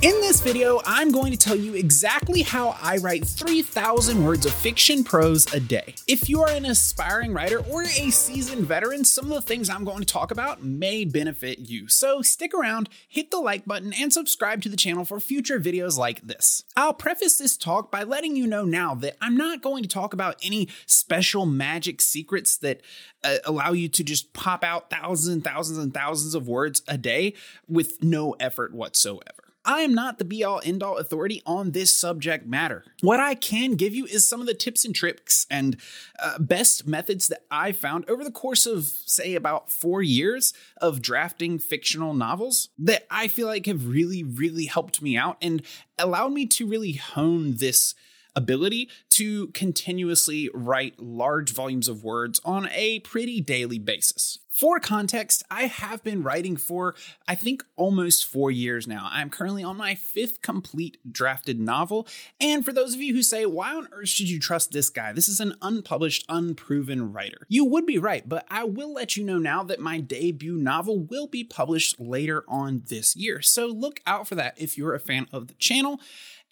In this video, I'm going to tell you exactly how I write 3,000 words of fiction prose a day. If you are an aspiring writer or a seasoned veteran, some of the things I'm going to talk about may benefit you. So stick around, hit the like button, and subscribe to the channel for future videos like this. I'll preface this talk by letting you know now that I'm not going to talk about any special magic secrets that uh, allow you to just pop out thousands and thousands and thousands of words a day with no effort whatsoever. I am not the be all end all authority on this subject matter. What I can give you is some of the tips and tricks and uh, best methods that I found over the course of, say, about four years of drafting fictional novels that I feel like have really, really helped me out and allowed me to really hone this ability to continuously write large volumes of words on a pretty daily basis. For context, I have been writing for, I think, almost four years now. I'm currently on my fifth complete drafted novel. And for those of you who say, why on earth should you trust this guy? This is an unpublished, unproven writer. You would be right, but I will let you know now that my debut novel will be published later on this year. So look out for that if you're a fan of the channel.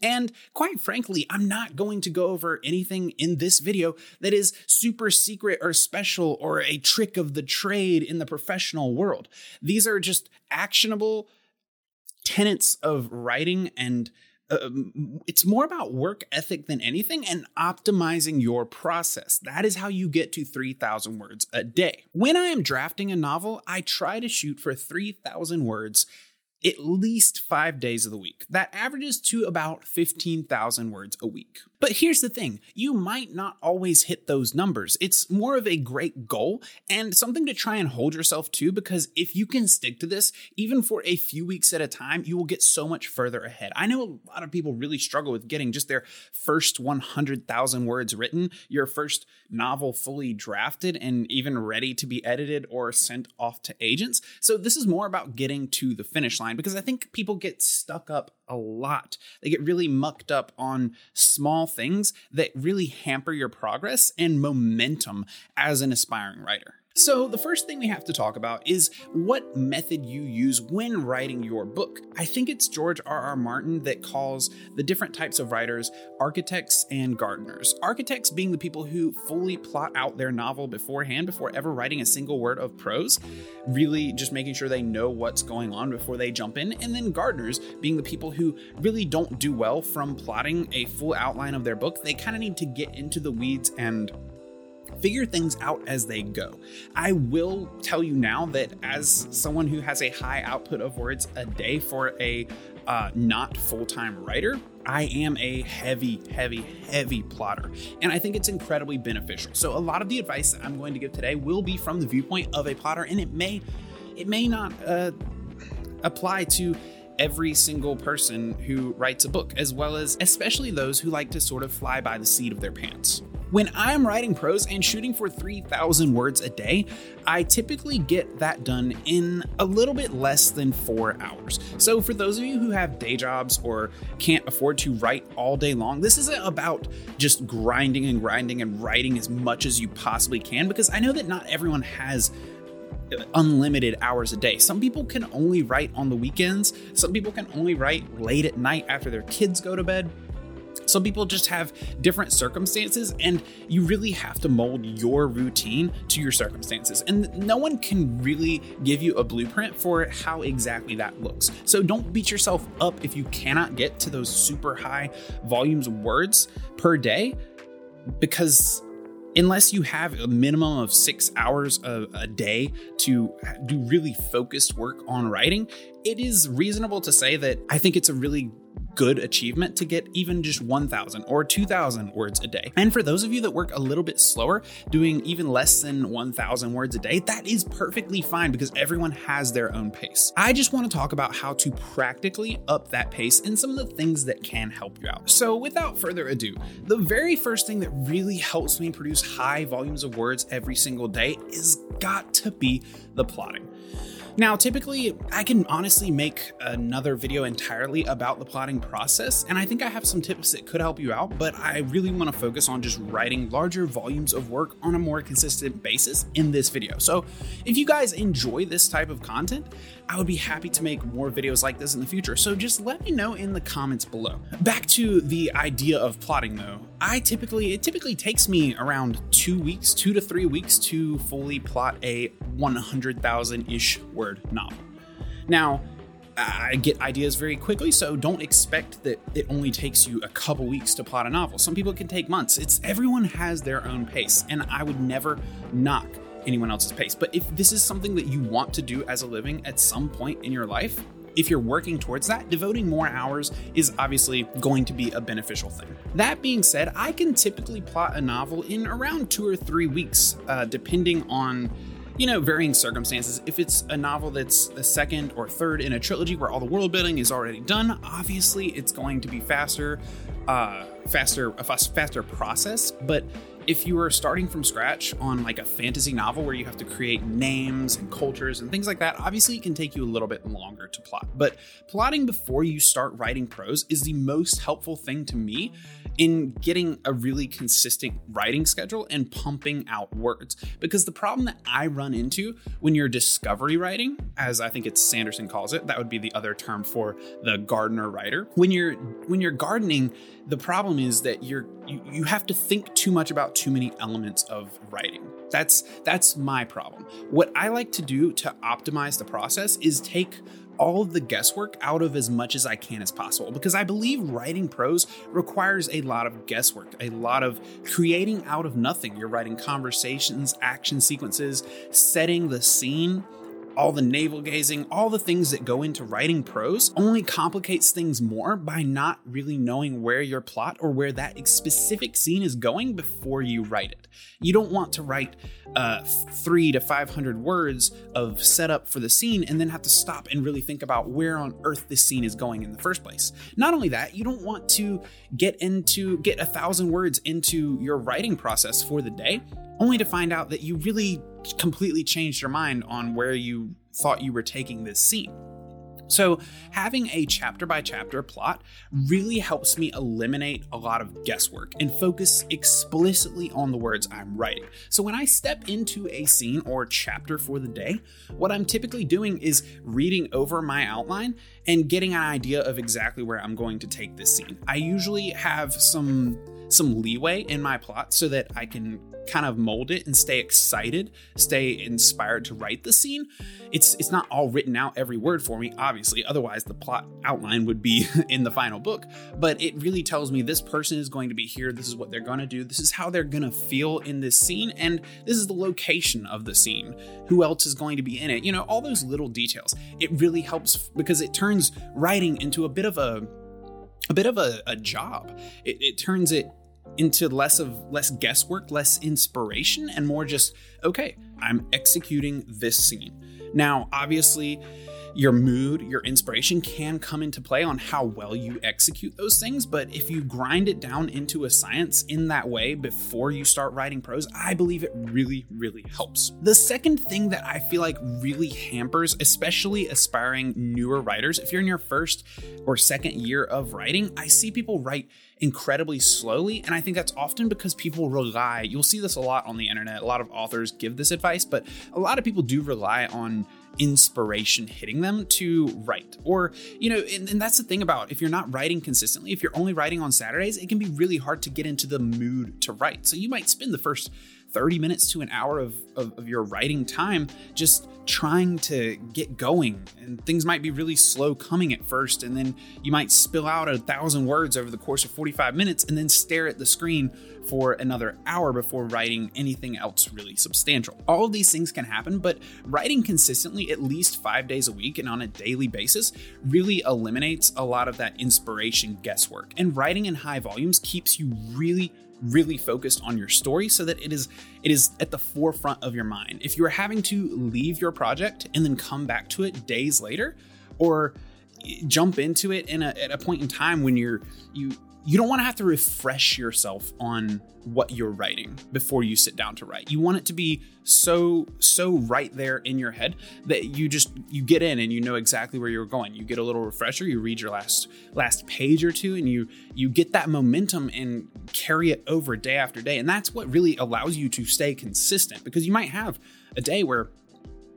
And quite frankly, I'm not going to go over anything in this video that is super secret or special or a trick of the trade in the professional world. These are just actionable tenets of writing and uh, it's more about work ethic than anything and optimizing your process. That is how you get to 3,000 words a day. When I am drafting a novel, I try to shoot for 3,000 words at least five days of the week. That averages to about 15,000 words a week. But here's the thing you might not always hit those numbers. It's more of a great goal and something to try and hold yourself to because if you can stick to this, even for a few weeks at a time, you will get so much further ahead. I know a lot of people really struggle with getting just their first 100,000 words written, your first novel fully drafted and even ready to be edited or sent off to agents. So this is more about getting to the finish line because I think people get stuck up a lot. They get really mucked up on small things that really hamper your progress and momentum as an aspiring writer. So, the first thing we have to talk about is what method you use when writing your book. I think it's George R. R. Martin that calls the different types of writers architects and gardeners. Architects being the people who fully plot out their novel beforehand before ever writing a single word of prose, really just making sure they know what's going on before they jump in. And then gardeners being the people who really don't do well from plotting a full outline of their book. They kind of need to get into the weeds and figure things out as they go. I will tell you now that as someone who has a high output of words a day for a uh, not full time writer, I am a heavy, heavy, heavy plotter. And I think it's incredibly beneficial. So a lot of the advice that I'm going to give today will be from the viewpoint of a plotter, and it may, it may not uh, apply to every single person who writes a book, as well as especially those who like to sort of fly by the seat of their pants. When I'm writing prose and shooting for 3,000 words a day, I typically get that done in a little bit less than four hours. So, for those of you who have day jobs or can't afford to write all day long, this isn't about just grinding and grinding and writing as much as you possibly can, because I know that not everyone has unlimited hours a day. Some people can only write on the weekends, some people can only write late at night after their kids go to bed. Some people just have different circumstances, and you really have to mold your routine to your circumstances. And no one can really give you a blueprint for how exactly that looks. So don't beat yourself up if you cannot get to those super high volumes of words per day, because unless you have a minimum of six hours a, a, day to do really focused work on writing, it is reasonable to say that I think it's a really good achievement to get even just 1,000 or 2,000 words a day. And for those of you that work a little bit slower, doing even less than 1,000 words a day, that is perfectly fine because everyone has their own pace. I just want to talk about how to practically up that pace and some of the things that can help you out. So, without further ado, the very first thing that really helps me produce high volumes of words every single day is got to be the plotting. Now, typically, I can honestly make another video entirely about the plotting process, and I think I have some tips that could help you out, but I really want to focus on just writing larger volumes of work on a more consistent basis in this video. So, if you guys enjoy this type of content, I would be happy to make more videos like this in the future, so just let me know in the comments below. Back to the idea of plotting though, I typically, it typically takes me around two weeks, two to three weeks to fully plot a 100,000 ish word novel. Now, I get ideas very quickly, so don't expect that it only takes you a couple weeks to plot a novel. Some people can take months. It's everyone has their own pace, and I would never knock anyone else's pace. But if this is something that you want to do as a living at some point in your life, if you're working towards that, devoting more hours is obviously going to be a beneficial thing. That being said, I can typically plot a novel in around two or three weeks, uh, depending on you know, varying circumstances. If it's a novel that's the second or third in a trilogy where all the world building is already done, obviously it's going to be faster, uh, faster, a faster process. But if you are starting from scratch on like a fantasy novel where you have to create names and cultures and things like that, obviously it can take you a little bit longer to plot. But plotting before you start writing prose is the most helpful thing to me in getting a really consistent writing schedule and pumping out words. Because the problem that I run into when you're discovery writing, as I think it's Sanderson calls it, that would be the other term for the gardener writer. When you're when you're gardening, the problem is that you're you, you have to think too much about too many elements of writing. That's that's my problem. What I like to do to optimize the process is take all of the guesswork out of as much as I can as possible because I believe writing prose requires a lot of guesswork, a lot of creating out of nothing. You're writing conversations, action sequences, setting the scene all the navel gazing, all the things that go into writing prose only complicates things more by not really knowing where your plot or where that specific scene is going before you write it. You don't want to write uh, three to 500 words of setup for the scene and then have to stop and really think about where on earth this scene is going in the first place. Not only that, you don't want to get into, get a thousand words into your writing process for the day only to find out that you really completely changed your mind on where you thought you were taking this scene. So, having a chapter by chapter plot really helps me eliminate a lot of guesswork and focus explicitly on the words I'm writing. So, when I step into a scene or chapter for the day, what I'm typically doing is reading over my outline and getting an idea of exactly where I'm going to take this scene. I usually have some some leeway in my plot so that I can kind of mold it and stay excited, stay inspired to write the scene. It's it's not all written out every word for me, obviously. Otherwise, the plot outline would be in the final book. But it really tells me this person is going to be here. This is what they're going to do. This is how they're going to feel in this scene, and this is the location of the scene. Who else is going to be in it? You know, all those little details. It really helps because it turns writing into a bit of a a bit of a, a job. It, it turns it into less of less guesswork, less inspiration, and more just, okay, I'm executing this scene. Now, obviously, your mood, your inspiration can come into play on how well you execute those things. But if you grind it down into a science in that way before you start writing prose, I believe it really, really helps. The second thing that I feel like really hampers, especially aspiring newer writers, if you're in your first or second year of writing, I see people write incredibly slowly. And I think that's often because people rely, you'll see this a lot on the internet. A lot of authors give this advice, but a lot of people do rely on inspiration hitting them to write. Or, you know, and, and, that's the thing about if you're not writing consistently, if you're only writing on Saturdays, it can be really hard to get into the mood to write. So you might spend the first 30 minutes to an hour of, of, of, your writing time just trying to get going. And things might be really slow coming at first. And then you might spill out a thousand words over the course of 45 minutes and then stare at the screen for another hour before writing anything else really substantial. All of these things can happen, but writing consistently at least five days a week and on a daily basis really eliminates a lot of that inspiration guesswork. And writing in high volumes keeps you really really focused on your story so that it is it is at the forefront of your mind. If you're having to leave your project and then come back to it days later or jump into it in a, at a point in time when you're you you don't want to have to refresh yourself on what you're writing before you sit down to write. You want it to be so so right there in your head that you just you get in and you know exactly where you're going. You get a little refresher, you read your last last page or two and you you get that momentum and carry it over day after day. And that's what really allows you to stay consistent because you might have a day where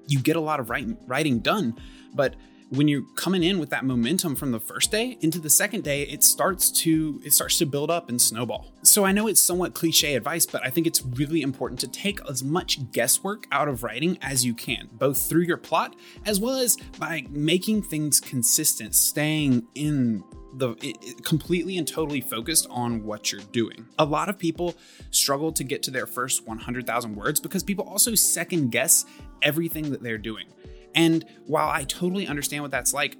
you get a lot of writing writing done, but when you're coming in with that momentum from the first day into the second day it starts to it starts to build up and snowball so i know it's somewhat cliche advice but i think it's really important to take as much guesswork out of writing as you can both through your plot as well as by making things consistent staying in the it, it completely and totally focused on what you're doing. A lot of people struggle to get to their first 100,000 words because people also second guess everything that they're doing. And while I totally understand what that's like,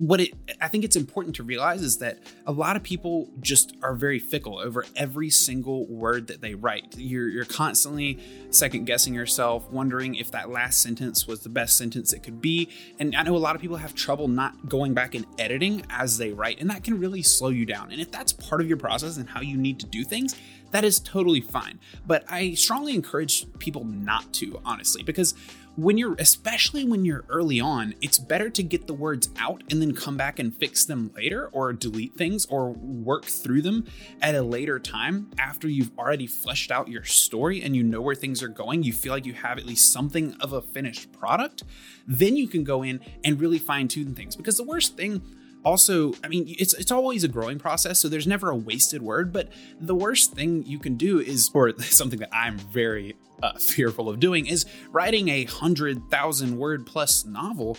what it I think it's important to realize is that a lot of people just are very fickle over every single word that they write. You're you're constantly second guessing yourself, wondering if that last sentence was the best sentence it could be. And I know a lot of people have trouble not going back and editing as they write, and that can really slow you down. And if that's part of your process and how you need to do things, that is totally fine. But I strongly encourage people not to, honestly, because when you're especially when you're early on it's better to get the words out and then come back and fix them later or delete things or work through them at a later time after you've already fleshed out your story and you know where things are going you feel like you have at least something of a finished product then you can go in and really fine tune things because the worst thing also i mean it's it's always a growing process so there's never a wasted word but the worst thing you can do is or something that i'm very uh, fearful of doing is writing a hundred thousand word plus novel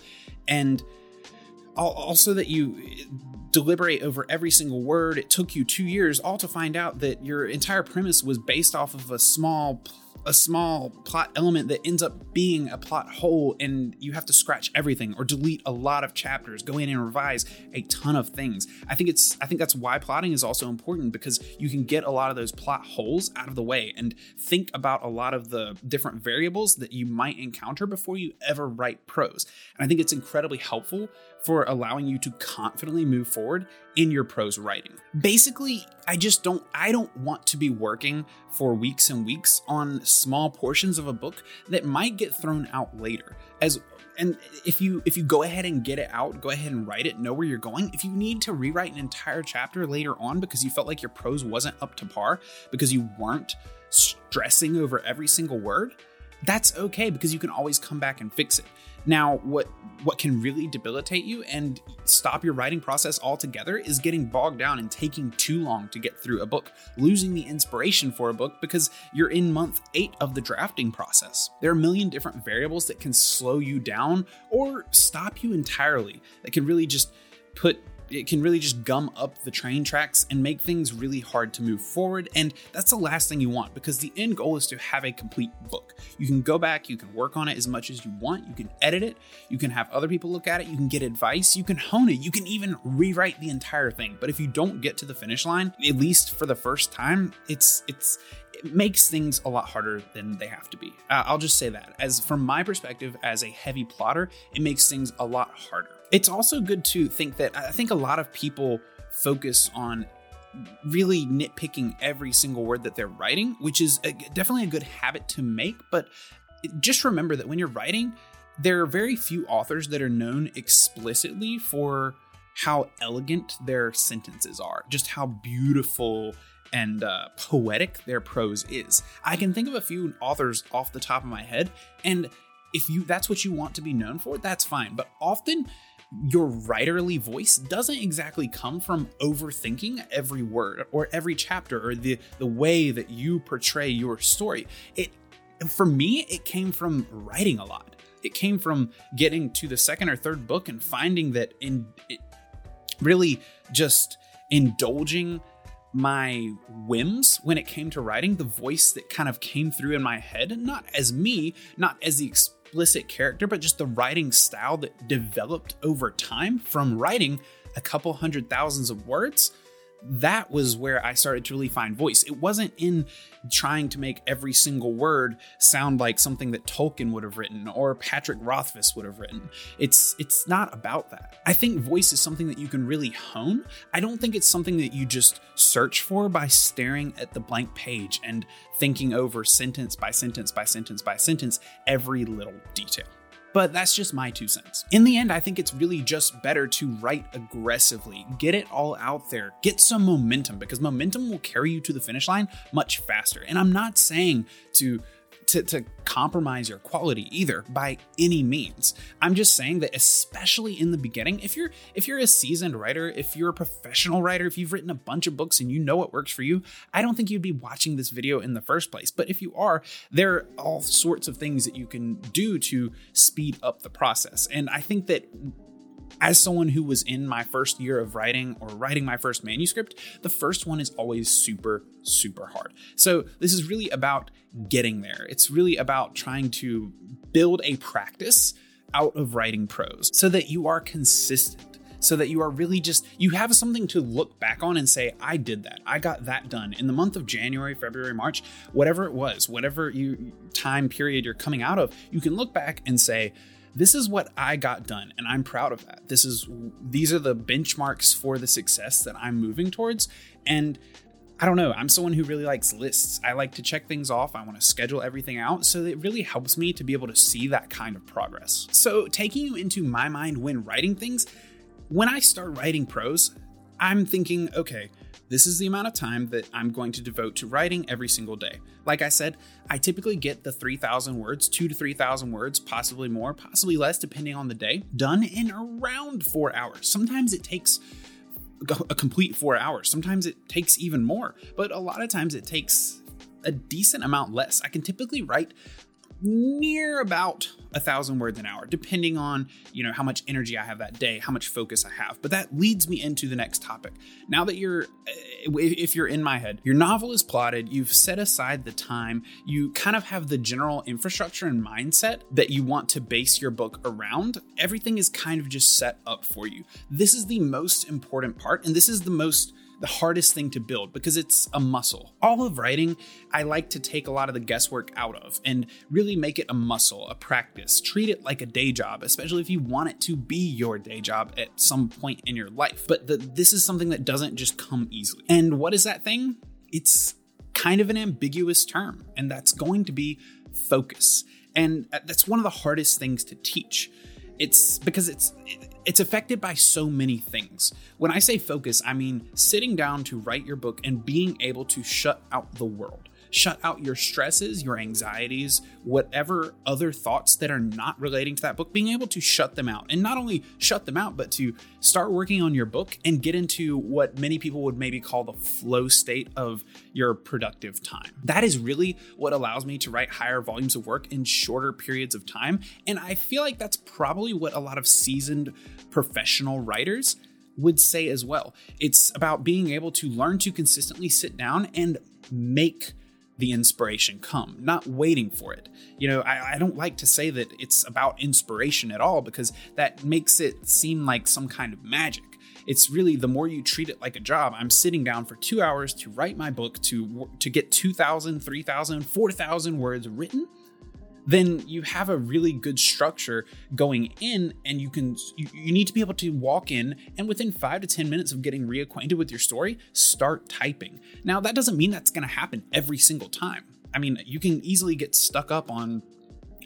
and also that you deliberate over every single word. It took you two years all to find out that your entire premise was based off of a small a small plot element that ends up being a plot hole and you have to scratch everything or delete a lot of chapters go in and revise a ton of things. I think it's i think that's why plotting is also important because you can get a lot of those plot holes out of the way and think about a lot of the different variables that you might encounter before you ever write prose. And i think it's incredibly helpful for allowing you to confidently move forward in your prose writing. Basically, I just don't I don't want to be working for weeks and weeks on small portions of a book that might get thrown out later. As and if you if you go ahead and get it out, go ahead and write it, know where you're going. If you need to rewrite an entire chapter later on because you felt like your prose wasn't up to par because you weren't stressing over every single word, that's okay because you can always come back and fix it. Now, what what can really debilitate you and stop your writing process altogether is getting bogged down and taking too long to get through a book, losing the inspiration for a book because you're in month 8 of the drafting process. There are a million different variables that can slow you down or stop you entirely. That can really just put it can really just gum up the train tracks and make things really hard to move forward. And that's the last thing you want because the end goal is to have a complete book. You can go back, you can work on it as much as you want, you can edit it, you can have other people look at it, you can get advice, you can hone it, you can even rewrite the entire thing. But if you don't get to the finish line, at least for the first time, it's it's makes things a lot harder than they have to be. Uh, I'll just say that. As from my perspective, as a heavy plotter, it makes things a lot harder. It's also good to think that I think a lot of people focus on really nitpicking every single word that they're writing, which is a, definitely a good habit to make. But just remember that when you're writing, there are very few authors that are known explicitly for how elegant their sentences are, just how beautiful and uh, poetic their prose is. I can think of a few authors off the top of my head, and if you that's what you want to be known for, that's fine. But often your writerly voice doesn't exactly come from overthinking every word or every chapter or the the way that you portray your story. It for me it came from writing a lot. It came from getting to the second or third book and finding that in really just indulging my whims when it came to writing, the voice that kind of came through in my head, not as me, not as the explicit character, but just the writing style that developed over time from writing a couple hundred thousands of words. That was where I started to really find voice. It wasn't in trying to make every single word sound like something that Tolkien would have written or Patrick Rothfuss would have written. It's it's not about that. I think voice is something that you can really hone. I don't think it's something that you just search for by staring at the blank page and thinking over sentence by sentence by sentence by sentence every little detail. But that's just my two cents. In the end, I think it's really just better to write aggressively, get it all out there, get some momentum because momentum will carry you to the finish line much faster. And I'm not saying to to, to compromise your quality either by any means. I'm just saying that especially in the beginning, if you're if you're a seasoned writer, if you're a professional writer, if you've written a bunch of books and you know what works for you, I don't think you'd be watching this video in the first place. But if you are, there are all sorts of things that you can do to speed up the process. And I think that as someone who was in my first year of writing or writing my first manuscript, the first one is always super, super hard. So, this is really about getting there. It's really about trying to build a practice out of writing prose so that you are consistent so that you are really just you have something to look back on and say i did that i got that done in the month of january february march whatever it was whatever you time period you're coming out of you can look back and say this is what I got done and I'm proud of that. This is these are the benchmarks for the success that I'm moving towards and I don't know, I'm someone who really likes lists. I like to check things off. I want to schedule everything out so it really helps me to be able to see that kind of progress. So, taking you into my mind when writing things, when I start writing prose, I'm thinking, okay, this is the amount of time that I'm going to devote to writing every single day. Like I said, I typically get the 3,000 words, two to 3,000 words, possibly more, possibly less, depending on the day, done in around four hours. Sometimes it takes a complete four hours. Sometimes it takes even more, but a lot of times it takes a decent amount less. I can typically write near about a thousand words an hour, depending on you know how much energy I have that day, how much focus I have. But that leads me into the next topic. Now that you're, eh, if you're in my head, your novel is plotted, you've set aside the time, you kind of have the general infrastructure and mindset that you want to base your book around. Everything is kind of just set up for you. This is the most important part, and this is the most the hardest thing to build because it's a muscle. All of writing, I like to take a lot of the guesswork out of and really make it a muscle, a practice. Treat it like a day job, especially if you want it to be your day job at some point in your life. But the, this is something that doesn't just come easily. And what is that thing? It's kind of an ambiguous term, and that's going to be focus. And uh, that's one of the hardest things to teach. It's because it's it's affected by so many things. When I say focus, I mean sitting down to write your book and being able to shut out the world shut out your stresses, your anxieties, whatever other thoughts that are not relating to that book, being able to shut them out. And not only shut them out, but to start working on your book and get into what many people would maybe call the flow state of your productive time. That is really what allows me to write higher volumes of work in shorter periods of time. And I feel like that's probably what a lot of seasoned professional writers would say as well. It's about being able to learn to consistently sit down and make the inspiration come, not waiting for it. You know, I, I, don't like to say that it's about inspiration at all because that makes it seem like some kind of magic. It's really the more you treat it like a job. I'm sitting down for two hours to write my book to to get 2,000, 3,000, 4,000 words written then you have a really good structure going in and you can you, you, need to be able to walk in and within 5 to 10 minutes of getting reacquainted with your story start typing. Now that doesn't mean that's going to happen every single time. I mean you can easily get stuck up on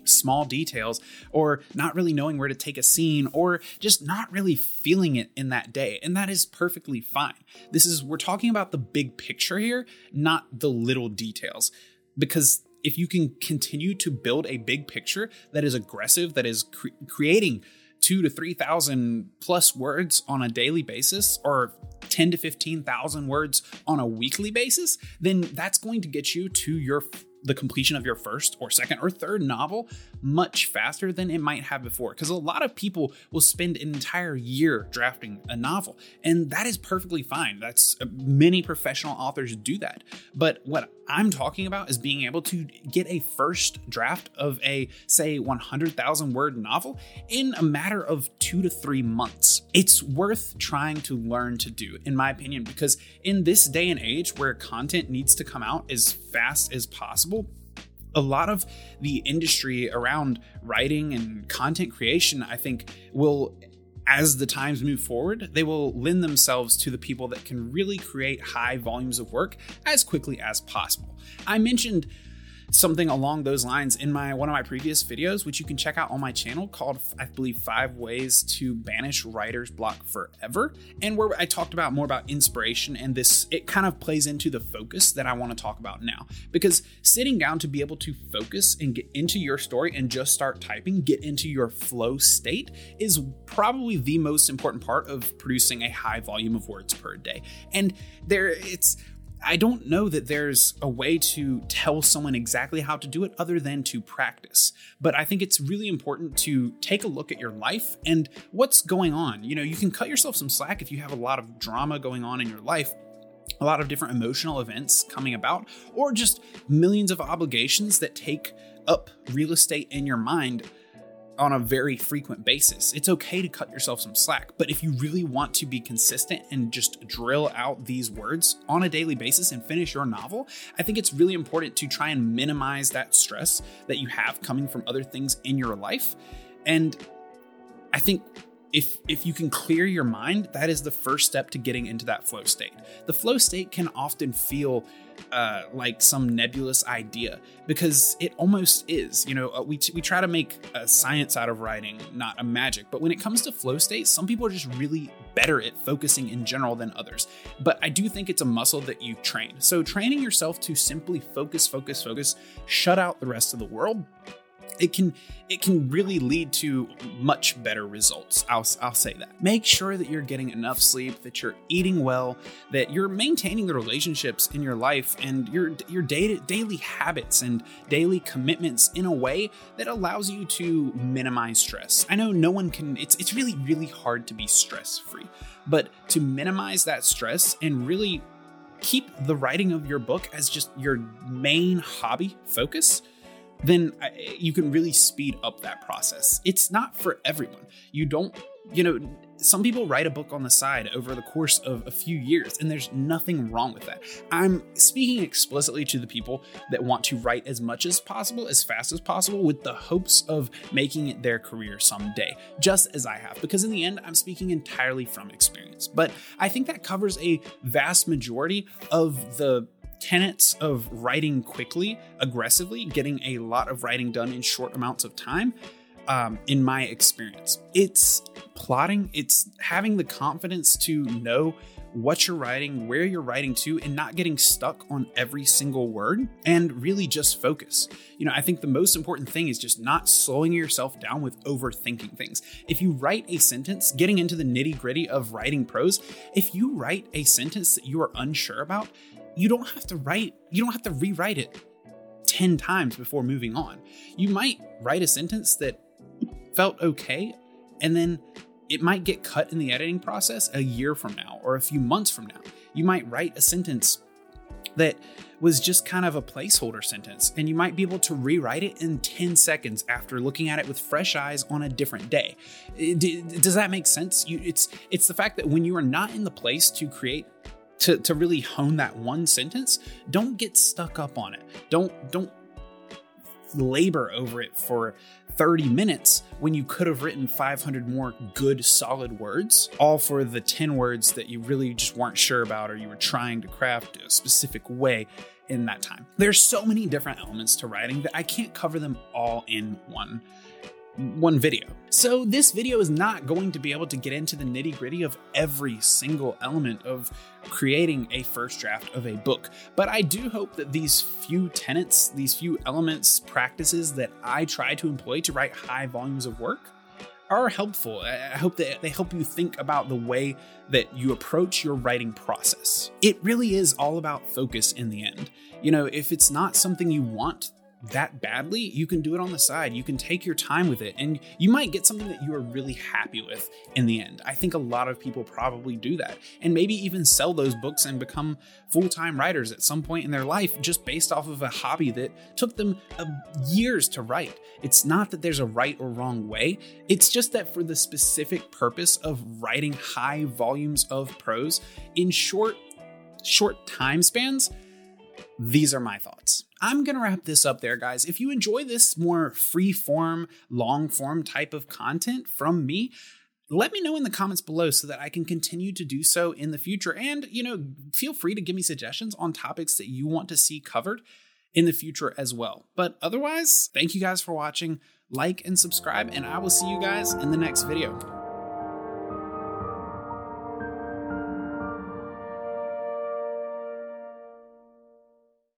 small details or not really knowing where to take a scene or just not really feeling it in that day and that is perfectly fine. This is we're talking about the big picture here not the little details because if you can continue to build a big picture that is aggressive, that is cre- creating two to 3,000 plus words on a daily basis or 10 to 15,000 words on a weekly basis, then that's going to get you to your the completion of your first or second or third novel much faster than it might have before. Because a lot of people will spend an entire year drafting a novel and that is perfectly fine. That's uh, many professional authors do that. But what I'm talking about is being able to get a first draft of a, say, 100,000 word novel in a matter of two to three months. It's worth trying to learn to do, in my opinion, because in this day and age where content needs to come out as fast as possible, a lot of the industry around writing and content creation, I think, will as the times move forward, they will lend themselves to the people that can really create high volumes of work as quickly as possible. I mentioned something along those lines in my one of my previous videos which you can check out on my channel called i believe five ways to banish writer's block forever. And where i talked about more about inspiration and this it kind of plays into the focus that i want to talk about now. Because sitting down to be able to focus and get into your story and just start typing get into your flow state is probably the most important part of producing a high volume of words per day. And there it's I don't know that there's a way to tell someone exactly how to do it other than to practice. But I think it's really important to take a look at your life and what's going on. You know, you can cut yourself some slack if you have a lot of drama going on in your life a lot of different emotional events coming about, or just millions of obligations that take up real estate in your mind on a very frequent basis. It's okay to cut yourself some slack, but if you really want to be consistent and just drill out these words on a daily basis and finish your novel, I think it's really important to try and minimize that stress that you have coming from other things in your life. And I think if if you can clear your mind, that is the first step to getting into that flow state. The flow state can often feel uh, like some nebulous idea because it almost is. You know, uh, we, t- we try to make a science out of writing, not a magic. But when it comes to flow state, some people are just really better at focusing in general than others. But I do think it's a muscle that you train. So training yourself to simply focus, focus, focus, shut out the rest of the world it can it can really lead to much better results. I'll, I'll say that. Make sure that you're getting enough sleep, that you're eating well, that you're maintaining the relationships in your life and your your day, daily habits and daily commitments in a way that allows you to minimize stress. I know no one can it's it's really really hard to be stress free, but to minimize that stress and really keep the writing of your book as just your main hobby focus then uh, you can really speed up that process. It's not for everyone. You don't, you know, some people write a book on the side over the course of a few years, and there's nothing wrong with that. I'm speaking explicitly to the people that want to write as much as possible, as fast as possible, with the hopes of making it their career someday, just as I have, because in the end, I'm speaking entirely from experience. But I think that covers a vast majority of the tenets of writing quickly, aggressively, getting a lot of writing done in short amounts of time. Um, in my experience, it's plotting, it's having the confidence to know what you're writing, where you're writing to, and not getting stuck on every single word and really just focus. You know, I think the most important thing is just not slowing yourself down with overthinking things. If you write a sentence, getting into the nitty gritty of writing prose, if you write a sentence that you are unsure about, you don't have to write, you don't have to rewrite it 10 times before moving on. You might write a sentence that felt okay, and then it might get cut in the editing process a year from now or a few months from now. You might write a sentence that was just kind of a placeholder sentence, and you might be able to rewrite it in 10 seconds after looking at it with fresh eyes on a different day. Does that make sense? It's it's the fact that when you are not in the place to create to, to really hone that one sentence, don't get stuck up on it. Don't don't labor over it for 30 minutes when you could have written 500 more good solid words all for the 10 words that you really just weren't sure about or you were trying to craft a specific way in that time. There's so many different elements to writing that I can't cover them all in one one video. So this video is not going to be able to get into the nitty gritty of every single element of creating a first draft of a book, but I do hope that these few tenets, these few elements, practices that I try to employ to write high volumes of work are helpful. I hope that they help you think about the way that you approach your writing process. It really is all about focus in the end. You know, if it's not something you want that badly, you can do it on the side. You can take your time with it and you might get something that you are really happy with in the end. I think a lot of people probably do that and maybe even sell those books and become full time writers at some point in their life just based off of a hobby that took them years to write. It's not that there's a right or wrong way, it's just that for the specific purpose of writing high volumes of prose in short, short time spans these are my thoughts. I'm going to wrap this up there, guys. If you enjoy this more free form, long form type of content from me, let me know in the comments below so that I can continue to do so in the future. And, you know, feel free to give me suggestions on topics that you want to see covered in the future as well. But otherwise, thank you guys for watching. Like and subscribe, and I will see you guys in the next video.